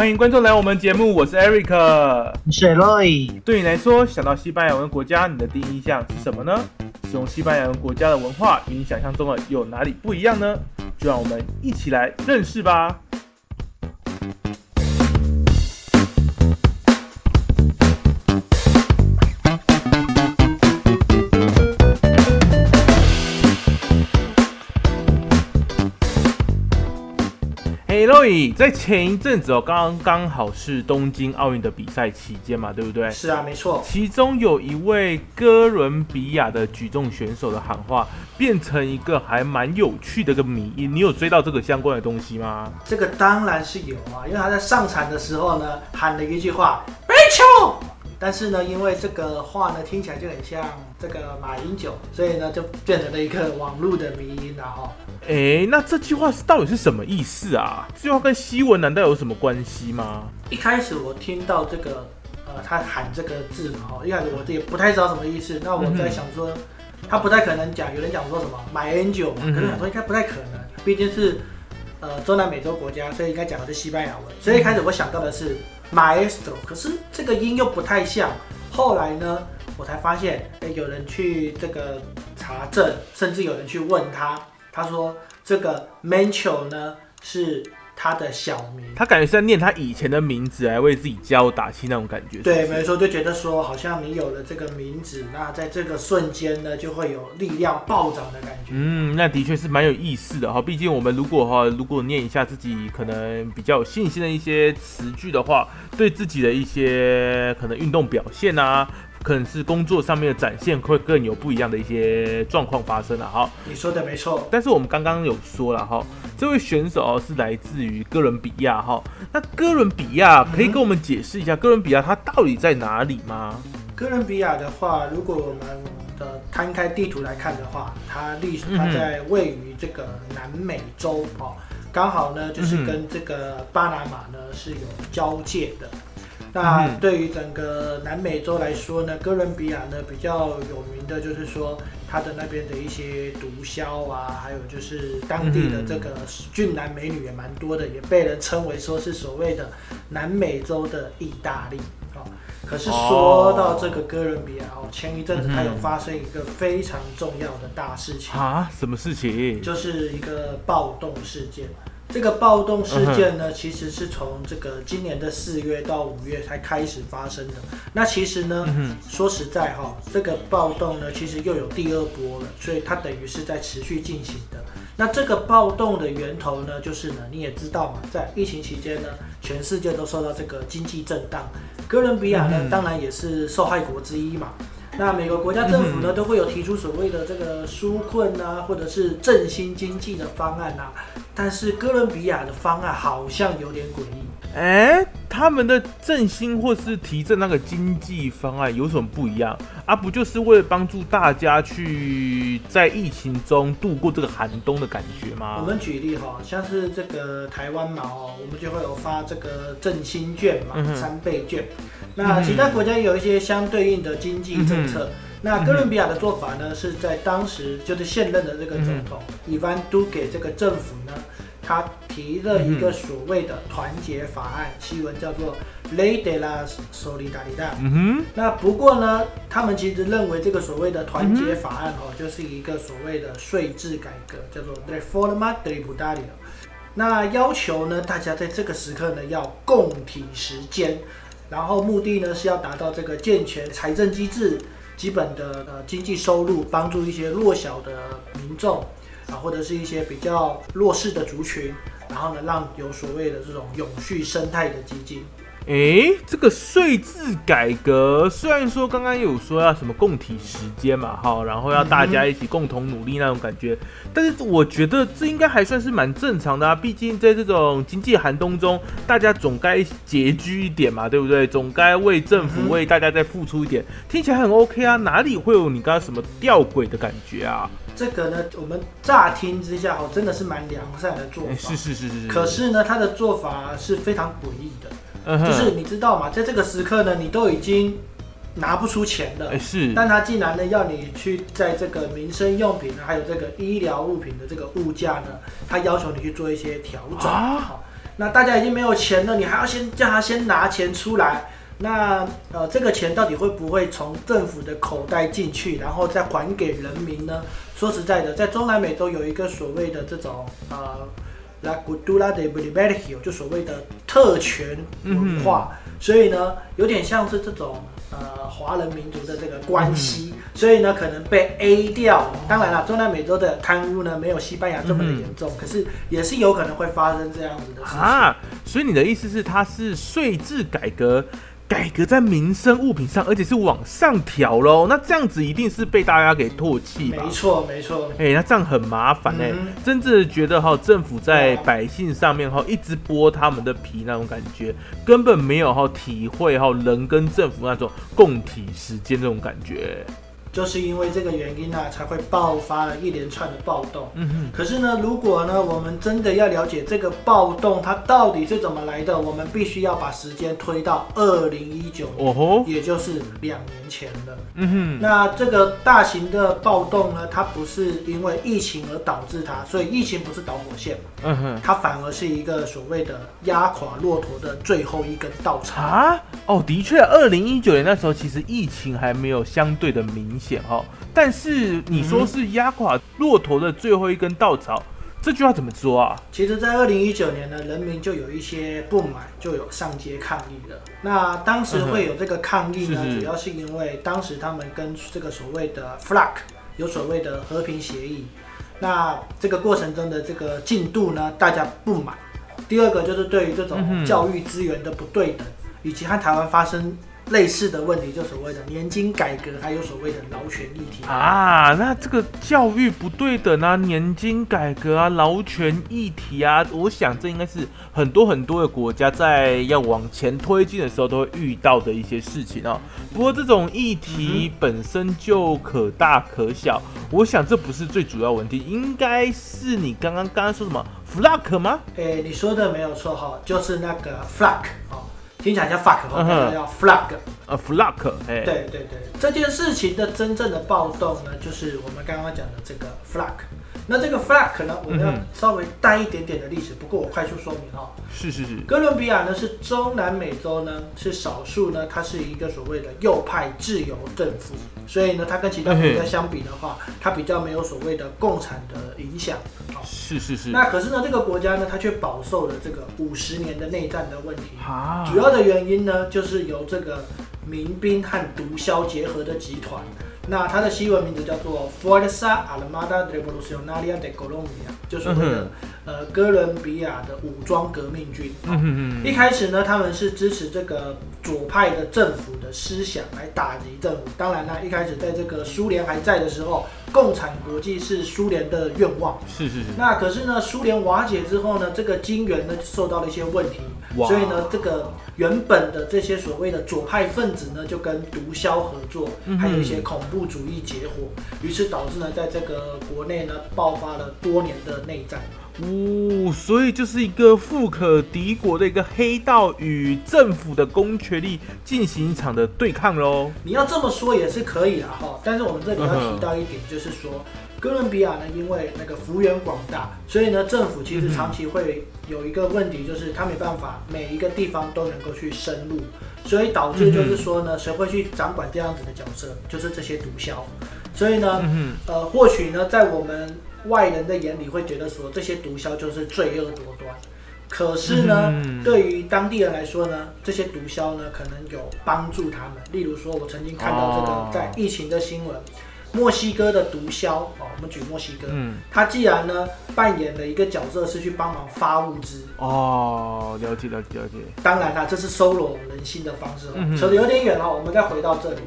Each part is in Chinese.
欢迎观众来我们节目，我是 Eric，我是 Roy。对你来说，想到西班牙文国家，你的第一印象是什么呢？使用西班牙文国家的文化与你想象中的有哪里不一样呢？就让我们一起来认识吧。嘿，Roy，在前一阵子哦，刚刚好是东京奥运的比赛期间嘛，对不对？是啊，没错。其中有一位哥伦比亚的举重选手的喊话，变成一个还蛮有趣的一个谜。你有追到这个相关的东西吗？这个当然是有啊，因为他在上场的时候呢，喊了一句话：“Rachel。”但是呢，因为这个话呢听起来就很像这个马英九，所以呢就变成了一个网络的迷音了哈。哎，那这句话是到底是什么意思啊？这句话跟西文难道有什么关系吗？一开始我听到这个呃他喊这个字嘛哈，一开始我也不太知道什么意思。那我在想说，他不太可能讲，有人讲说什么买 N 九嘛，可是想说应该不太可能，毕竟是呃中南美洲国家，所以应该讲的是西班牙文。所以一开始我想到的是。Maestro，可是这个音又不太像。后来呢，我才发现，哎，有人去这个查证，甚至有人去问他，他说这个 Mancho 呢是。他的小名，他感觉是在念他以前的名字来为自己加油打气那种感觉。对，没错，就觉得说好像你有了这个名字，那在这个瞬间呢，就会有力量暴涨的感觉。嗯，那的确是蛮有意思的哈。毕竟我们如果哈，如果念一下自己可能比较有信心的一些词句的话，对自己的一些可能运动表现啊。可能是工作上面的展现会更有不一样的一些状况发生了哈。你说的没错，但是我们刚刚有说了哈，这位选手是来自于哥伦比亚哈。那哥伦比亚可以跟我们解释一下哥伦比亚它到底在哪里吗？哥伦比亚的话，如果我们的摊开地图来看的话，它历史它在位于这个南美洲哦，刚好呢就是跟这个巴拿马呢是有交界的。那对于整个南美洲来说呢，哥伦比亚呢比较有名的就是说，它的那边的一些毒枭啊，还有就是当地的这个俊男美女也蛮多的，也被人称为说是所谓的南美洲的意大利哦。可是说到这个哥伦比亚哦，前一阵子它有发生一个非常重要的大事情啊，什么事情？就是一个暴动事件。这个暴动事件呢，其实是从这个今年的四月到五月才开始发生的。那其实呢，说实在哈，这个暴动呢，其实又有第二波了，所以它等于是在持续进行的。那这个暴动的源头呢，就是呢，你也知道嘛，在疫情期间呢，全世界都受到这个经济震荡，哥伦比亚呢，当然也是受害国之一嘛。那每个国家政府呢，都会有提出所谓的这个纾困啊，或者是振兴经济的方案啊。但是哥伦比亚的方案好像有点诡异。哎，他们的振兴或是提振那个经济方案有什么不一样？啊，不就是为了帮助大家去在疫情中度过这个寒冬的感觉吗？我们举例哈，像是这个台湾嘛哦，我们就会有发这个振兴券嘛，三倍券。那其他国家有一些相对应的经济政策。那哥伦比亚的做法呢，是在当时就是现任的这个总统伊万都给这个政府呢。他提了一个所谓的团结法案，西文叫做 Ley de la Solidaridad。嗯哼。那不过呢，他们其实认为这个所谓的团结法案哦，就是一个所谓的税制改革，叫做 Reforma Tributaria。那要求呢，大家在这个时刻呢要共体时间，然后目的呢是要达到这个健全财政机制、基本的呃经济收入，帮助一些弱小的民众。啊，或者是一些比较弱势的族群，然后呢，让有所谓的这种永续生态的基金。哎，这个税制改革虽然说刚刚有说要什么共体时间嘛，哈，然后要大家一起共同努力那种感觉，但是我觉得这应该还算是蛮正常的啊。毕竟在这种经济寒冬中，大家总该拮据一点嘛，对不对？总该为政府为大家再付出一点，听起来很 OK 啊。哪里会有你刚刚什么吊诡的感觉啊？这个呢，我们乍听之下哦，真的是蛮良善的做法。是是是是。可是呢，他的做法是非常诡异的。就是你知道吗？在这个时刻呢，你都已经拿不出钱了。是。但他竟然呢，要你去在这个民生用品呢，还有这个医疗物品的这个物价呢，他要求你去做一些调整。啊。那大家已经没有钱了，你还要先叫他先拿钱出来。那呃，这个钱到底会不会从政府的口袋进去，然后再还给人民呢？说实在的，在中南美洲有一个所谓的这种呃，la cultura de privilegio，就所谓的特权文化，所以呢，有点像是这种呃华人民族的这个关系，所以呢，可能被 A 掉。当然了，中南美洲的贪污呢，没有西班牙这么的严重，可是也是有可能会发生这样子的事情啊。所以你的意思是，它是税制改革？改革在民生物品上，而且是往上调喽。那这样子一定是被大家给唾弃吧？没错，没错。哎，那这样很麻烦哎。真正的觉得哈，政府在百姓上面哈，一直剥他们的皮那种感觉，根本没有哈体会哈人跟政府那种共体时间这种感觉。就是因为这个原因呢，才会爆发了一连串的暴动。嗯哼。可是呢，如果呢，我们真的要了解这个暴动它到底是怎么来的，我们必须要把时间推到二零一九年，哦吼，也就是两年前了。嗯哼。那这个大型的暴动呢，它不是因为疫情而导致它，所以疫情不是导火线。嗯哼。它反而是一个所谓的压垮骆驼的最后一根稻草啊。哦，的确，二零一九年那时候其实疫情还没有相对的明。险哈，但是你说是压垮骆驼的最后一根稻草，这句话怎么说啊？其实，在二零一九年呢，人民就有一些不满，就有上街抗议了。那当时会有这个抗议呢，主要是因为当时他们跟这个所谓的 FLAG 有所谓的和平协议，那这个过程中的这个进度呢，大家不满。第二个就是对于这种教育资源的不对等，以及和台湾发生。类似的问题，就所谓的年金改革，还有所谓的劳权议题啊。那这个教育不对等啊，年金改革啊，劳权议题啊，我想这应该是很多很多的国家在要往前推进的时候都会遇到的一些事情啊。不过这种议题本身就可大可小，我想这不是最主要问题，应该是你刚刚刚刚说什么 flag 吗？诶，你说的没有错哈，就是那个 flag 啊。听起来叫 fuck，叫 flag，呃，flag，对对对，这件事情的真正的暴动呢，就是我们刚刚讲的这个 flag。那这个 flag 呢，我们要稍微带一点点的历史，不过我快速说明哈。是是是。哥伦比亚呢是中南美洲呢是少数呢，它是一个所谓的右派自由政府，所以呢它跟其他国家相比的话，它比较没有所谓的共产的影响。是是是。那可是呢这个国家呢，它却饱受了这个五十年的内战的问题。啊。主要的原因呢，就是由这个民兵和毒枭结合的集团。那它的西文名字叫做 Fuerza Armada Revolucionaria de Colombia，就是谓的呃哥伦比亚的武装革命军。一开始呢，他们是支持这个左派的政府的思想来打击政府。当然呢，一开始在这个苏联还在的时候，共产国际是苏联的愿望。是是是。那可是呢，苏联瓦解之后呢，这个金元呢受到了一些问题。所以呢，这个原本的这些所谓的左派分子呢，就跟毒枭合作，还有一些恐怖主义结伙，于是导致呢，在这个国内呢，爆发了多年的内战。哦，所以就是一个富可敌国的一个黑道与政府的公权力进行一场的对抗喽。你要这么说也是可以的，哈。但是我们这里要提到一点，就是说。哥伦比亚呢，因为那个幅员广大，所以呢，政府其实长期会有一个问题，就是他没办法每一个地方都能够去深入，所以导致就是说呢，谁会去掌管这样子的角色，就是这些毒枭。所以呢，呃，或许呢，在我们外人的眼里会觉得说，这些毒枭就是罪恶多端。可是呢，对于当地人来说呢，这些毒枭呢，可能有帮助他们。例如说，我曾经看到这个在疫情的新闻。墨西哥的毒枭哦，我们举墨西哥，嗯，他既然呢扮演了一个角色是去帮忙发物资哦，了解了解了解。当然啦，这是收拢人心的方式哦，扯得有点远哦，我们再回到这里。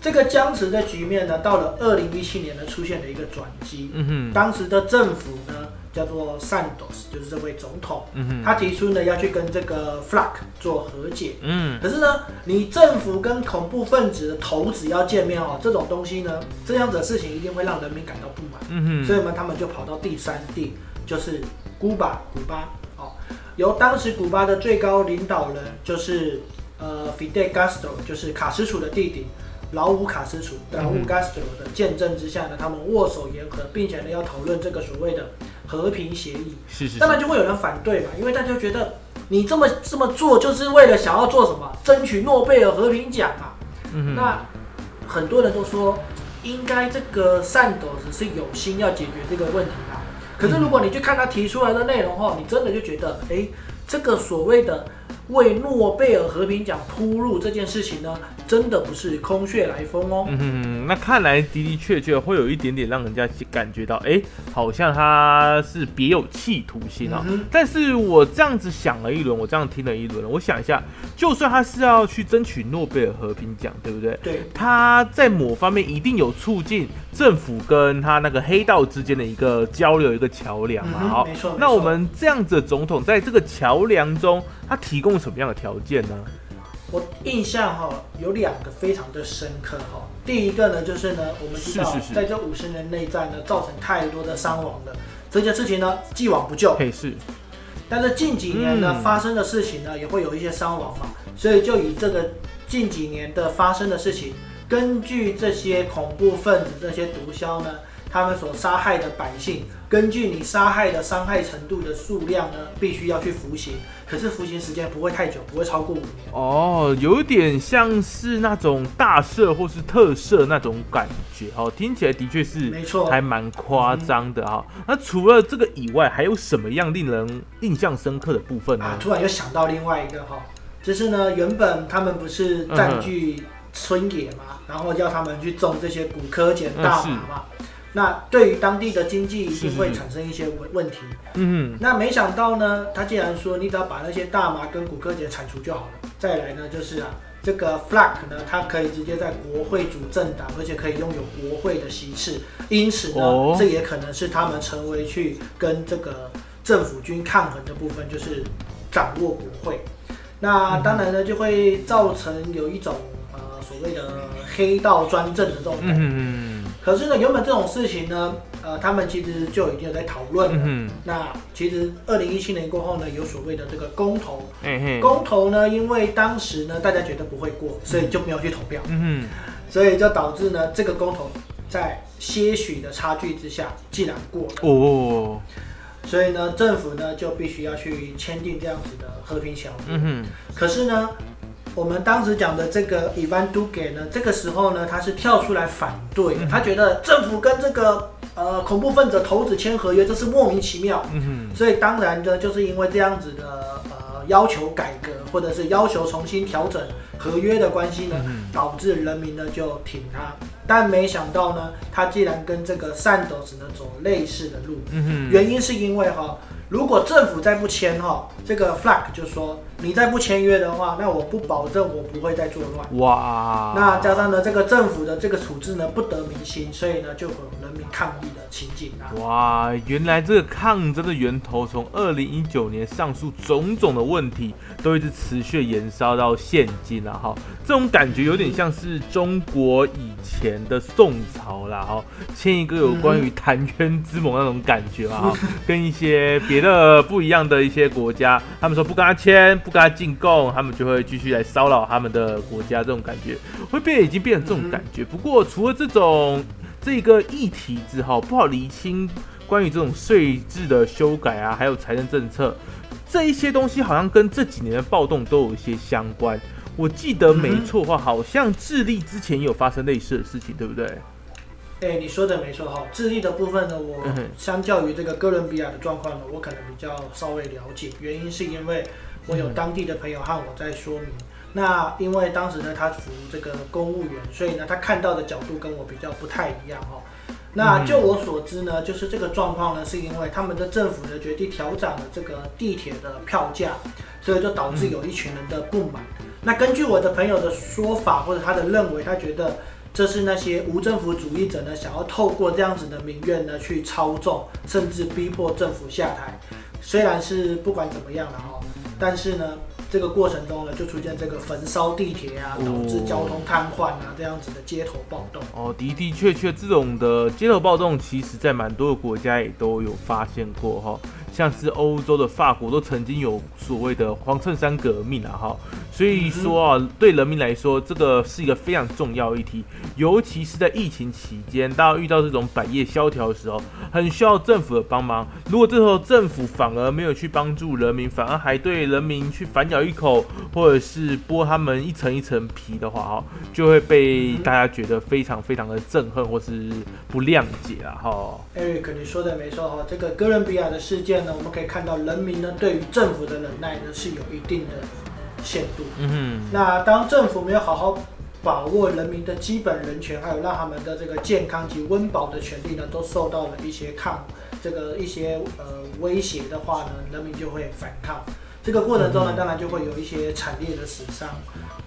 这个僵持的局面呢，到了二零一七年呢，出现了一个转机。嗯哼，当时的政府呢。叫做 Santos，就是这位总统，嗯他提出呢要去跟这个 Flag 做和解。嗯，可是呢，你政府跟恐怖分子的头子要见面哦，这种东西呢，这样子的事情一定会让人民感到不满。嗯哼，所以呢，他们就跑到第三地，就是古巴，古巴。哦，由当时古巴的最高领导人就是呃 Fidel Castro，就是卡斯楚的弟弟。老五卡斯楚、老五 Castro 的见证之下呢，他们握手言和，并且呢要讨论这个所谓的和平协议。是是，当然就会有人反对嘛，因为大家觉得你这么这么做就是为了想要做什么，争取诺贝尔和平奖嘛。嗯那很多人都说，应该这个善斗子是有心要解决这个问题啊。可是如果你去看他提出来的内容后，你真的就觉得，哎，这个所谓的。为诺贝尔和平奖铺路这件事情呢，真的不是空穴来风哦。嗯，那看来的的确确会有一点点让人家感觉到，哎，好像他是别有企图心啊。但是我这样子想了一轮，我这样听了一轮，我想一下，就算他是要去争取诺贝尔和平奖，对不对？对。他在某方面一定有促进政府跟他那个黑道之间的一个交流，一个桥梁嘛。好，没错。那我们这样子的总统在这个桥梁中。他提供什么样的条件呢？我印象哈有两个非常的深刻哈。第一个呢，就是呢，我们知道在这五十年内战呢，造成太多的伤亡的这件事情呢，既往不咎。是。但是近几年呢发生的事情呢，也会有一些伤亡嘛，所以就以这个近几年的发生的事情，根据这些恐怖分子、这些毒枭呢。他们所杀害的百姓，根据你杀害的伤害程度的数量呢，必须要去服刑。可是服刑时间不会太久，不会超过五年。哦，有点像是那种大赦或是特赦那种感觉。哦，听起来的确是没错，还蛮夸张的哈。那除了这个以外，还有什么样令人印象深刻的部分呢？突然又想到另外一个哈，就是呢，原本他们不是占据村野嘛，然后叫他们去种这些古柯碱大麻嘛。那对于当地的经济一定会产生一些问问题。嗯，那没想到呢，他竟然说你只要把那些大麻跟古柯碱铲除就好了。再来呢，就是啊，这个 Flag 呢，它可以直接在国会主政党，而且可以拥有国会的席次。因此呢，这也可能是他们成为去跟这个政府军抗衡的部分，就是掌握国会。那当然呢，就会造成有一种呃所谓的黑道专政的这种感觉。可是呢，原本这种事情呢，呃，他们其实就已经有在讨论了。那其实二零一七年过后呢，有所谓的这个公投。公投呢，因为当时呢，大家觉得不会过，所以就没有去投票。嗯所以就导致呢，这个公投在些许的差距之下，竟然过了。哦。所以呢，政府呢就必须要去签订这样子的和平条约。嗯可是呢？我们当时讲的这个伊万杜给呢，这个时候呢，他是跳出来反对，他觉得政府跟这个呃恐怖分子头子签合约，这是莫名其妙。嗯所以当然呢，就是因为这样子的呃要求改革，或者是要求重新调整合约的关系呢，导致人民呢就挺他。但没想到呢，他竟然跟这个善斗只能走类似的路。嗯原因是因为哈。如果政府再不签哈，这个 flag 就说你再不签约的话，那我不保证我不会再作乱。哇！那加上呢，这个政府的这个处置呢不得民心，所以呢就会有人民抗议的情景啊。哇！原来这个抗争的源头从二零一九年上述种种的问题都一直持续延烧到现今了哈。这种感觉有点像是中国以前的宋朝啦哈，签一个有关于澶渊之盟那种感觉嘛哈，跟一些别。的不一样的一些国家，他们说不跟他签，不跟他进贡，他们就会继续来骚扰他们的国家，这种感觉会变，已经变成这种感觉。不过除了这种这个议题之后，不好厘清关于这种税制的修改啊，还有财政政策这一些东西，好像跟这几年的暴动都有一些相关。我记得没错的话，好像智利之前也有发生类似的事情，对不对？哎，你说的没错哈，智利的部分呢，我相较于这个哥伦比亚的状况呢，我可能比较稍微了解。原因是因为我有当地的朋友和我在说明。那因为当时呢，他属于这个公务员，所以呢，他看到的角度跟我比较不太一样哦。那就我所知呢，就是这个状况呢，是因为他们的政府呢决定调整了这个地铁的票价，所以就导致有一群人的不满。那根据我的朋友的说法或者他的认为，他觉得。这是那些无政府主义者呢，想要透过这样子的民怨呢，去操纵，甚至逼迫政府下台。虽然是不管怎么样了哈，但是呢，这个过程中呢，就出现这个焚烧地铁啊，导致交通瘫痪啊，这样子的街头暴动。哦，的的确确，这种的街头暴动，其实在蛮多的国家也都有发现过哈。像是欧洲的法国都曾经有所谓的黄衬衫革命啊，哈，所以说啊，对人民来说，这个是一个非常重要议题，尤其是在疫情期间，大家遇到这种百业萧条的时候，很需要政府的帮忙。如果这时候政府反而没有去帮助人民，反而还对人民去反咬一口，或者是剥他们一层一层皮的话，哈，就会被大家觉得非常非常的憎恨或是不谅解啊，哈。Eric，你说的没错哈，这个哥伦比亚的事件呢，我们可以看到人民呢对于政府的忍耐呢是有一定的。限度。嗯哼。那当政府没有好好把握人民的基本人权，还有让他们的这个健康及温饱的权利呢，都受到了一些抗这个一些呃威胁的话呢，人民就会反抗。这个过程中呢，当然就会有一些惨烈的死伤。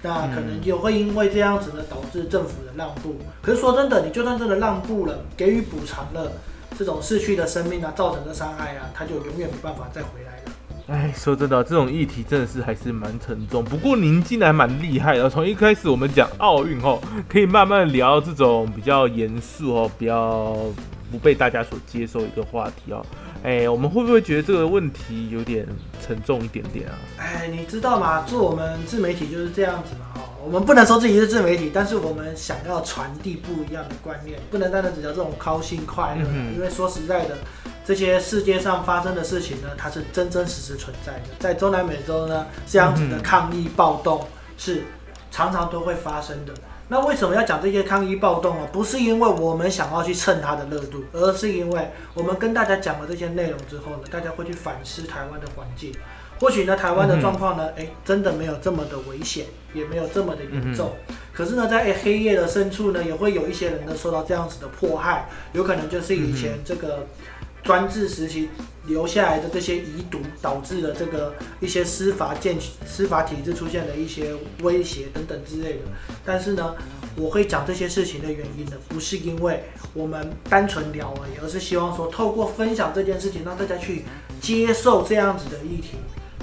那可能也会因为这样子呢，导致政府的让步。可是说真的，你就算真的让步了，给予补偿了，这种逝去的生命啊，造成的伤害啊，他就永远没办法再回来。哎，说真的，这种议题真的是还是蛮沉重。不过您竟然蛮厉害的，从一开始我们讲奥运后，可以慢慢聊这种比较严肃哦，比较不被大家所接受一个话题哦。哎，我们会不会觉得这个问题有点沉重一点点啊？哎，你知道吗？做我们自媒体就是这样子嘛，哦。我们不能说自己是自媒体，但是我们想要传递不一样的观念，不能单单只讲这种高兴快乐。因为说实在的。这些世界上发生的事情呢，它是真真实实存在的。在中南美洲呢，这样子的抗议暴动是常常都会发生的。那为什么要讲这些抗议暴动啊？不是因为我们想要去蹭它的热度，而是因为我们跟大家讲了这些内容之后呢，大家会去反思台湾的环境。或许呢，台湾的状况呢，哎，真的没有这么的危险，也没有这么的严重。可是呢，在黑夜的深处呢，也会有一些人呢受到这样子的迫害，有可能就是以前这个。专制时期留下来的这些遗毒，导致了这个一些司法建司法体制出现的一些威胁等等之类的。但是呢，我会讲这些事情的原因呢，不是因为我们单纯聊而已，而是希望说透过分享这件事情，让大家去接受这样子的议题。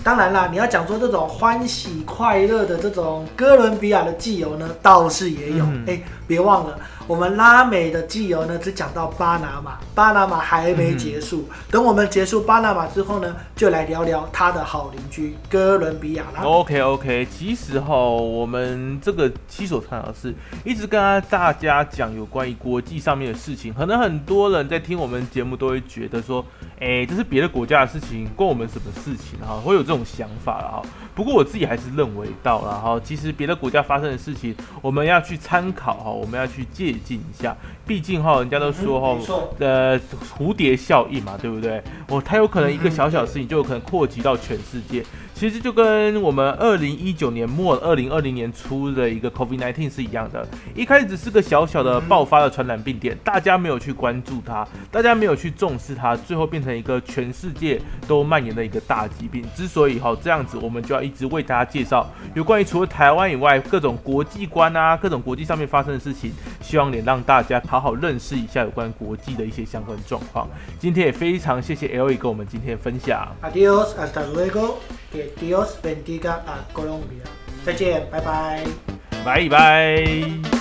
当然啦，你要讲说这种欢喜快乐的这种哥伦比亚的寄游呢，倒是也有。哎，别忘了。我们拉美的纪游呢，只讲到巴拿马，巴拿马还没结束。等我们结束巴拿马之后呢，就来聊聊他的好邻居哥伦比亚啦。OK OK，其实哈，我们这个七所探讨是一直跟大家讲有关于国际上面的事情，可能很多人在听我们节目都会觉得说，哎，这是别的国家的事情，关我们什么事情哈？会有这种想法了哈。不过我自己还是认为到了哈，其实别的国家发生的事情，我们要去参考哈，我们要去借。静一下，毕竟哈，人家都说哈，呃，蝴蝶效应嘛，对不对？哦，它有可能一个小小事情就有可能扩及到全世界。其实就跟我们二零一九年末、二零二零年初的一个 COVID-19 是一样的，一开始只是个小小的爆发的传染病点，大家没有去关注它，大家没有去重视它，最后变成一个全世界都蔓延的一个大疾病。之所以哈这样子，我们就要一直为大家介绍有关于除了台湾以外各种国际观啊、各种国际上面发生的事情，希望也让大家好好认识一下有关国际的一些相关状况。今天也非常谢谢 L E 跟我们今天的分享。Adios, hasta luego. Dios bendiga a Colombia。再见，拜拜，拜拜。